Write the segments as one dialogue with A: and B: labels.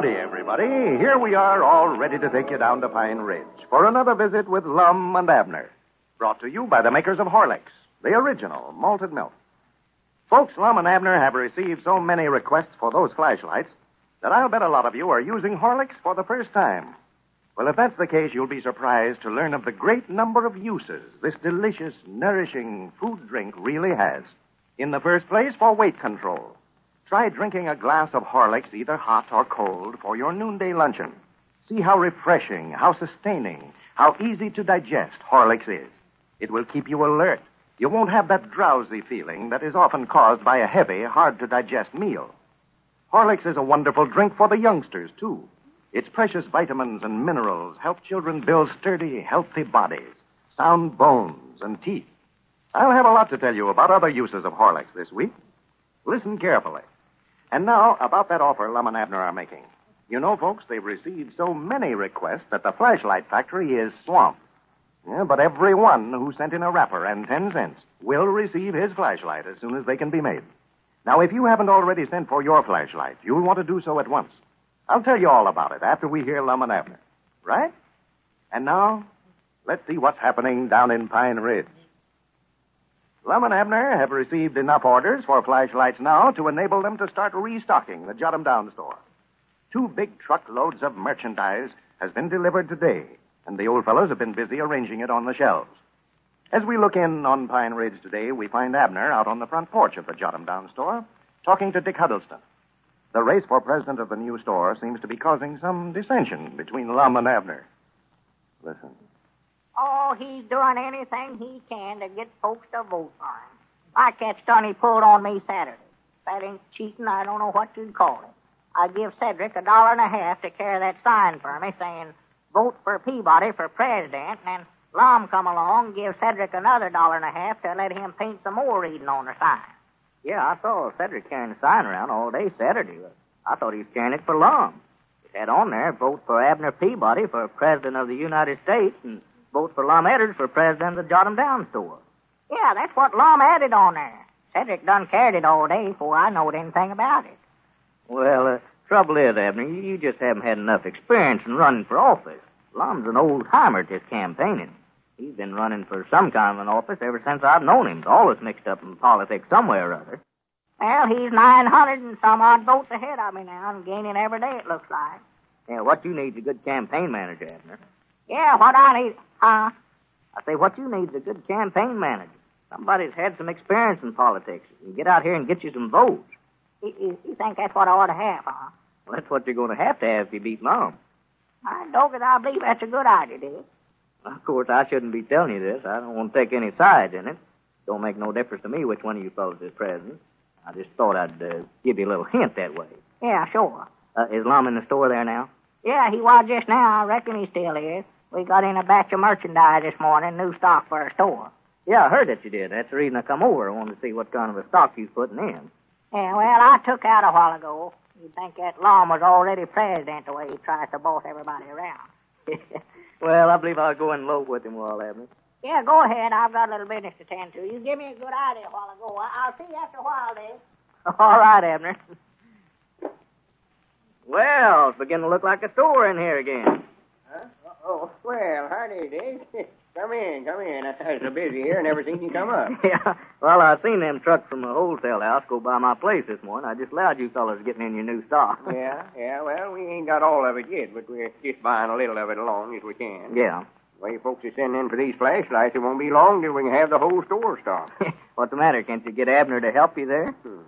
A: Howdy, everybody. Here we are, all ready to take you down to Pine Ridge for another visit with Lum and Abner. Brought to you by the makers of Horlicks, the original malted milk. Folks, Lum and Abner have received so many requests for those flashlights that I'll bet a lot of you are using Horlicks for the first time. Well, if that's the case, you'll be surprised to learn of the great number of uses this delicious, nourishing food drink really has. In the first place, for weight control. Try drinking a glass of Horlicks, either hot or cold, for your noonday luncheon. See how refreshing, how sustaining, how easy to digest Horlicks is. It will keep you alert. You won't have that drowsy feeling that is often caused by a heavy, hard to digest meal. Horlicks is a wonderful drink for the youngsters, too. Its precious vitamins and minerals help children build sturdy, healthy bodies, sound bones, and teeth. I'll have a lot to tell you about other uses of Horlicks this week. Listen carefully. And now, about that offer Lum and Abner are making. You know, folks, they've received so many requests that the flashlight factory is swamped. Yeah, but every one who sent in a wrapper and ten cents will receive his flashlight as soon as they can be made. Now, if you haven't already sent for your flashlight, you'll want to do so at once. I'll tell you all about it after we hear Lum and Abner. Right? And now, let's see what's happening down in Pine Ridge. Lum and Abner have received enough orders for flashlights now to enable them to start restocking the Jot 'em Down store. Two big truckloads of merchandise has been delivered today, and the old fellows have been busy arranging it on the shelves. As we look in on Pine Ridge today, we find Abner out on the front porch of the Jot 'em Down store, talking to Dick Huddleston. The race for president of the new store seems to be causing some dissension between Lum and Abner. Listen.
B: Oh, he's doing anything he can to get folks to vote for him. Like that stunt he pulled on me Saturday. That ain't cheating, I don't know what you'd call it. I give Cedric a dollar and a half to carry that sign for me saying, vote for Peabody for president, and then Lum come along and give Cedric another dollar and a half to let him paint some more reading on the sign. Yeah, I saw Cedric carrying the sign around all day Saturday. I thought he was carrying it for Lum. It had on there, vote for Abner Peabody for president of the United States, and vote for Lum Edwards for president of the Jot 'em Down store. Yeah, that's what Lum added on there. Cedric done carried it all day before I knowed anything about it. Well, uh, trouble is, Abner, you just haven't had enough experience in running for office. Lum's an old timer at this campaigning. He's been running for some kind of an office ever since I've known him. He's always mixed up in politics somewhere or other. Well, he's 900 and some odd votes ahead of me now and gaining every day, it looks like. Yeah, what you need is a good campaign manager, Abner. Yeah, what I need, huh? I say, what you need is a good campaign manager. Somebody who's had some experience in politics and get out here and get you some votes. You, you, you think that's what I ought to have, huh? Well, that's what you're going to have to have if you beat Lum. I dog it, I believe that's a good idea, Dick. Of course, I shouldn't be telling you this. I don't want to take any sides in it. Don't make no difference to me which one of you fellows is president. I just thought I'd uh, give you a little hint that way. Yeah, sure. Uh, is Lum in the store there now? Yeah, he was just now. I reckon he still is. We got in a batch of merchandise this morning, new stock for our store. Yeah, I heard that you did. That's the reason I come over. I wanted to see what kind of a stock you putting in. Yeah, well, I took out a while ago. You'd think that Lum was already president the way he tries to boss everybody around. well, I believe I'll go and loaf with him while, Abner. Yeah, go ahead. I've got a little business to tend to. You give me a good idea while I go. I'll see you after a while, Dave. All right, Abner. Well, it's beginning to look like a store in here again.
C: Oh, well, howdy, Dave. come in, come in. I was so busy here, never seen you come up.
B: yeah, well, I seen them trucks from the wholesale house go by my place this morning. I just allowed you fellas getting in your new stock.
C: yeah, yeah, well, we ain't got all of it yet, but we're just buying a little of it along as we can.
B: Yeah.
C: The way folks are sending in for these flashlights, it won't be long till we can have the whole store stocked.
B: What's the matter? Can't you get Abner to help you there?
C: Hmm.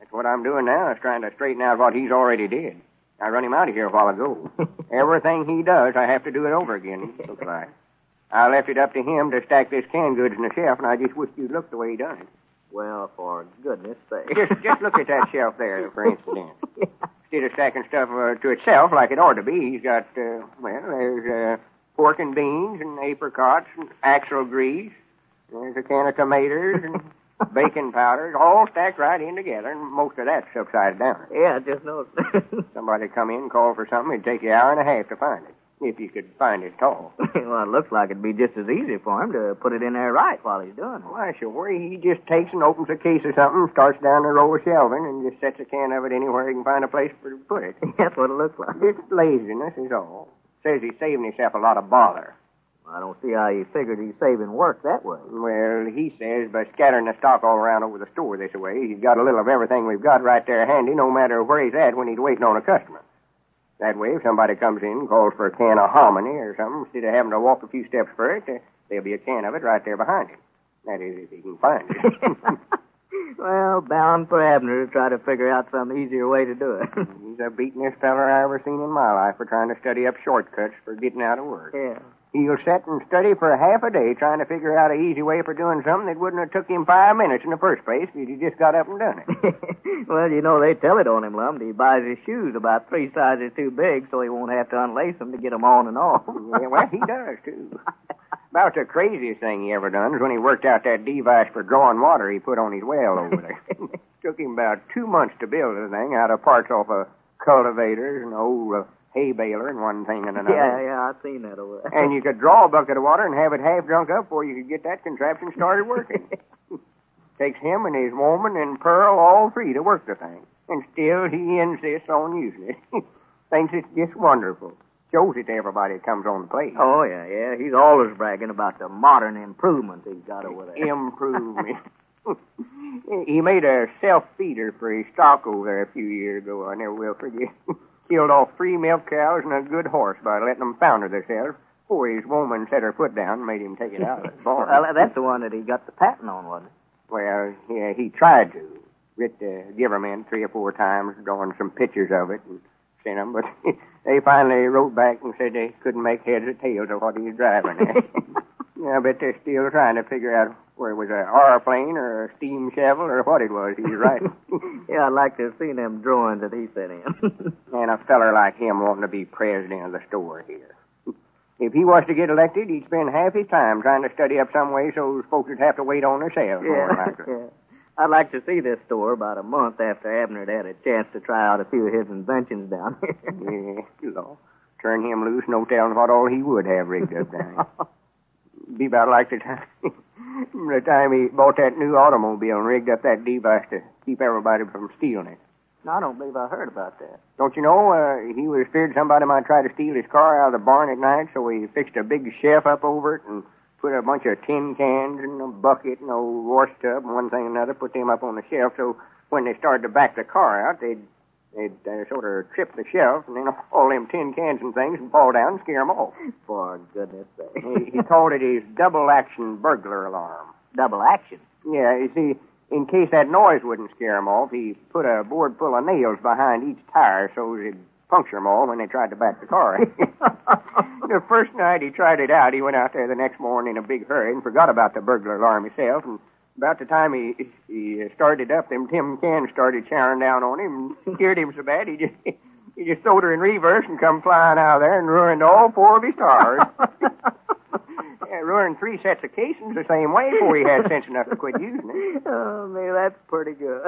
C: That's what I'm doing now, is trying to straighten out what he's already did. I run him out of here a while ago. Everything he does, I have to do it over again, looks like. I left it up to him to stack this canned goods in the shelf, and I just wish you'd look the way he done it.
B: Well, for goodness sake.
C: Just, just look at that shelf there, for instance. yeah. Instead of stacking stuff uh, to itself like it ought to be, he's got, uh, well, there's uh, pork and beans and apricots and axle grease. There's a can of tomatoes and baking powders, all stacked right in together, and most of that's upside down.
B: Yeah, I just noticed.
C: Somebody come in and call for something, it'd take you an hour and a half to find it. if you could find it at all.
D: well, it looks like it'd be just as easy for him to put it in there right while he's doing it.
C: Why, sure. He just takes and opens a case of something, starts down the row of shelving, and just sets a can of it anywhere he can find a place for to put it.
D: That's what it looks like.
C: It's laziness is all. Says he's saving himself a lot of bother.
D: I don't see how he figured he's saving work that way.
C: Well, he says by scattering the stock all around over the store this way, he's got a little of everything we've got right there handy, no matter where he's at when he's waiting on a customer. That way, if somebody comes in and calls for a can of hominy or something, instead of having to walk a few steps for it, uh, there'll be a can of it right there behind him. That is, if he can find it.
D: well, bound for Abner to try to figure out some easier way to do it.
C: he's the beatenest feller I ever seen in my life for trying to study up shortcuts for getting out of work.
D: yeah.
C: He'll sit and study for half a day trying to figure out an easy way for doing something that wouldn't have took him five minutes in the first place if he just got up and done it.
D: well, you know, they tell it on him, Lum. He buys his shoes about three sizes too big so he won't have to unlace them to get them on and off.
C: yeah, well, he does, too. About the craziest thing he ever done is when he worked out that device for drawing water he put on his well over there. Took him about two months to build the thing out of parts off of cultivators and old uh, hay baler and one thing and another.
D: Yeah, yeah, I've seen that over there.
C: And you could draw a bucket of water and have it half drunk up before you could get that contraption started working. Takes him and his woman and Pearl all three to work the thing. And still he insists on using it. Thinks it's just wonderful. Shows it to everybody that comes on the place.
D: Oh, yeah, yeah. He's always bragging about the modern improvements he's got over there.
C: Improvement. he made a self feeder for his stock over there a few years ago. I never will forget. Killed off three milk cows and a good horse by letting them founder themselves before his woman set her foot down and made him take it out of the barn.
D: well, that's the one that he got the patent on, wasn't it?
C: Well, yeah, he tried to. Writ the uh, Giverman three or four times, drawing some pictures of it and sent them, but they finally wrote back and said they couldn't make heads or tails of what he was driving at. yeah, I bet they're still trying to figure out where it was a airplane or a steam shovel or what it was he was writing.
D: yeah, I'd like to have seen them drawings that he sent in.
C: and a feller like him wanting to be president of the store here. If he was to get elected, he'd spend half his time trying to study up some way so folks would have to wait on themselves. more
D: yeah,
C: likely.
D: yeah. I'd like to see this store about a month after Abner had had a chance to try out a few of his inventions down here.
C: Yeah, Lord. Turn him loose, no telling what all he would have rigged up down here. Be about like the time, the time he bought that new automobile and rigged up that device to keep everybody from stealing it.
D: no, I don't believe I heard about that.
C: Don't you know, uh, he was feared somebody might try to steal his car out of the barn at night, so he fixed a big shelf up over it and put a bunch of tin cans and a bucket and a wash tub and one thing and another, put them up on the shelf so when they started to back the car out, they'd, they'd uh, sort of trip the shelf and then all them tin cans and things and fall down and scare them off.
D: For goodness sake.
C: he, he called it his double action burglar alarm.
D: Double action.
C: Yeah, you see, in case that noise wouldn't scare 'em off, he put a board full of nails behind each tire so it'd puncture 'em all when they tried to back the car. the first night he tried it out, he went out there the next morning in a big hurry and forgot about the burglar alarm himself. And about the time he he started up, them tin cans started chowing down on him and scared him so bad he just he just throwed her in reverse and come flying out of there and ruined all four of his tires. Yeah, ruined three sets of casings the same way before he had sense enough to quit using it.
D: oh, man, that's pretty good.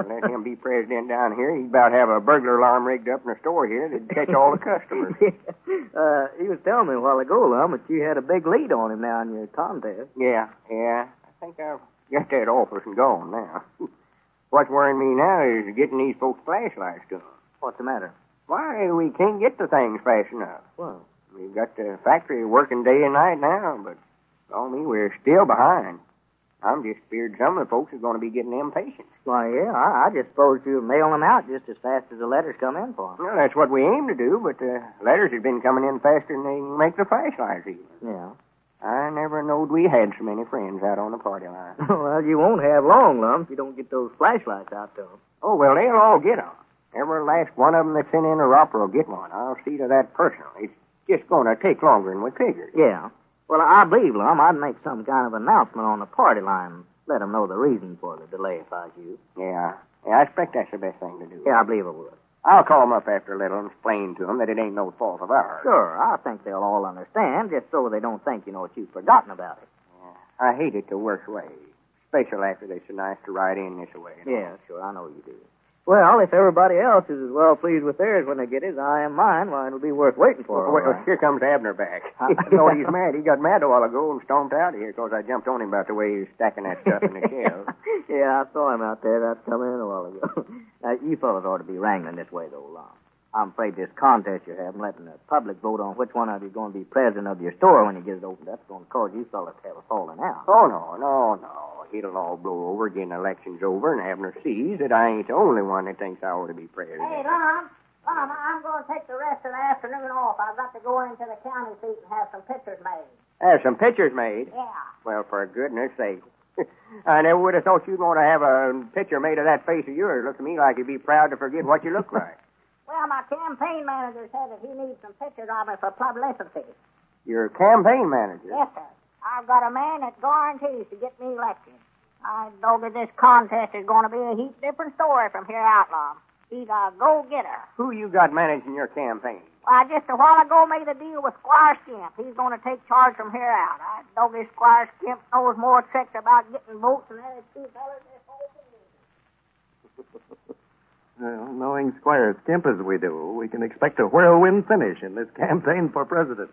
C: Let him be president down here. He'd about have a burglar alarm rigged up in the store here that'd catch all the customers.
D: uh, he was telling me a while ago, Lum, that you had a big lead on him now in your contest.
C: Yeah, yeah. I think I've got that office and gone now. What's worrying me now is getting these folks flashlights to 'em.
D: What's the matter?
C: Why, we can't get the things fast enough.
D: Well,
C: We've got the factory working day and night now, but on me, we're still behind. I'm just feared some of the folks are going to be getting impatient.
D: why, yeah, I, I just supposed you'd mail them out just as fast as the letters come in for 'em.
C: Well, that's what we aim to do, but the letters have been coming in faster than they can make the flashlights even.
D: Yeah.
C: I never knowed we had so many friends out on the party line.
D: well, you won't have long, Lum, if you don't get those flashlights out to 'em.
C: Oh, well, they'll all get 'em. Every last one of 'em that's in in a romper will get one. I'll see to that personally. It's just going to take longer than we figured.
D: Yeah. Well, I believe, Lum, I'd make some kind of announcement on the party line. And let 'em know the reason for the delay if I was you.
C: Yeah. Yeah, I expect that's the best thing to do.
D: Yeah, I believe it would.
C: I'll call 'em up after a little and explain to 'em that it ain't no fault of ours.
D: Sure, I think they'll all understand, just so they don't think, you know, that you've forgotten about it.
C: I hate it the worst way, especially after they're so nice to ride in this way.
D: Yeah, sure, I know you do. Well, if everybody else is as well pleased with theirs when they get it as I am mine, why, it'll be worth waiting for. all
C: Well,
D: right.
C: here comes Abner back.
D: Huh?
C: no, he's mad. He got mad a while ago and stomped out of here because I jumped on him about the way he was stacking that stuff in the shelf.
D: yeah, I saw him out there. That's coming in a while ago. now, you fellows ought to be wrangling this way, though, Lum. I'm afraid this contest you're having, letting the public vote on which one of you is going to be president of your store when you get it opened, up, is going to cause you fellas to have a falling out.
C: Oh, no, no, no. It'll all blow over, getting election's over, and having Abner sees that I ain't the only one that thinks I ought to be president.
B: Hey, Lum, Lum, I'm going to take the rest of the afternoon off. I've got to go into the county seat and have some pictures made.
C: Have some pictures made.
B: Yeah.
C: Well, for goodness sake. I never would have thought you'd want to have a picture made of that face of yours. Looked to me like you'd be proud to forget what you look like.
B: Well, my campaign manager said that he needs some pictures of me for publicity.
C: You're a campaign manager.
B: Yes, sir. I've got a man that guarantees to get me elected. I know that this contest is going to be a heap different story from here out, Lum. He's a go-getter.
C: Who you got managing your campaign?
B: Well, I just a while ago made a deal with Squire Skimp. He's going to take charge from here out. I know this Squire Skimp knows more tricks about getting votes than any two fellas in this whole community.
A: Well, knowing Squire Skimp as we do, we can expect a whirlwind finish in this campaign for president.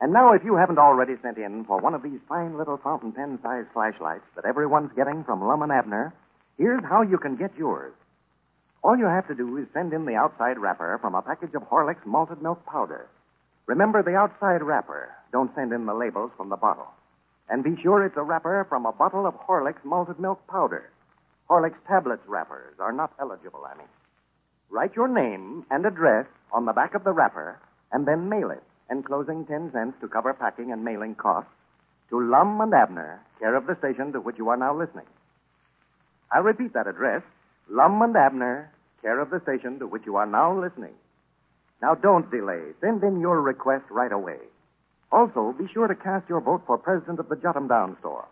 A: And now, if you haven't already sent in for one of these fine little fountain pen sized flashlights that everyone's getting from Lum and Abner, here's how you can get yours. All you have to do is send in the outside wrapper from a package of Horlicks malted milk powder. Remember the outside wrapper. Don't send in the labels from the bottle. And be sure it's a wrapper from a bottle of Horlicks malted milk powder. Horlicks tablets wrappers are not eligible, Annie. Write your name and address on the back of the wrapper and then mail it, enclosing 10 cents to cover packing and mailing costs, to Lum and Abner, care of the station to which you are now listening. I'll repeat that address Lum and Abner, care of the station to which you are now listening. Now don't delay. Send in your request right away. Also, be sure to cast your vote for president of the Jot 'em Down store.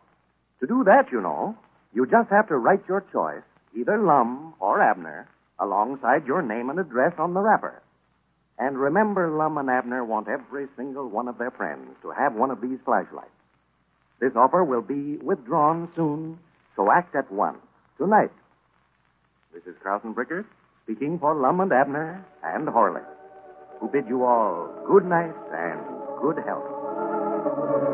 A: To do that, you know, you just have to write your choice, either Lum or Abner, alongside your name and address on the wrapper. And remember, Lum and Abner want every single one of their friends to have one of these flashlights. This offer will be withdrawn soon, so act at once, tonight. This is Carlton Bricker speaking for Lum and Abner and Horlick, who bid you all good night and good health.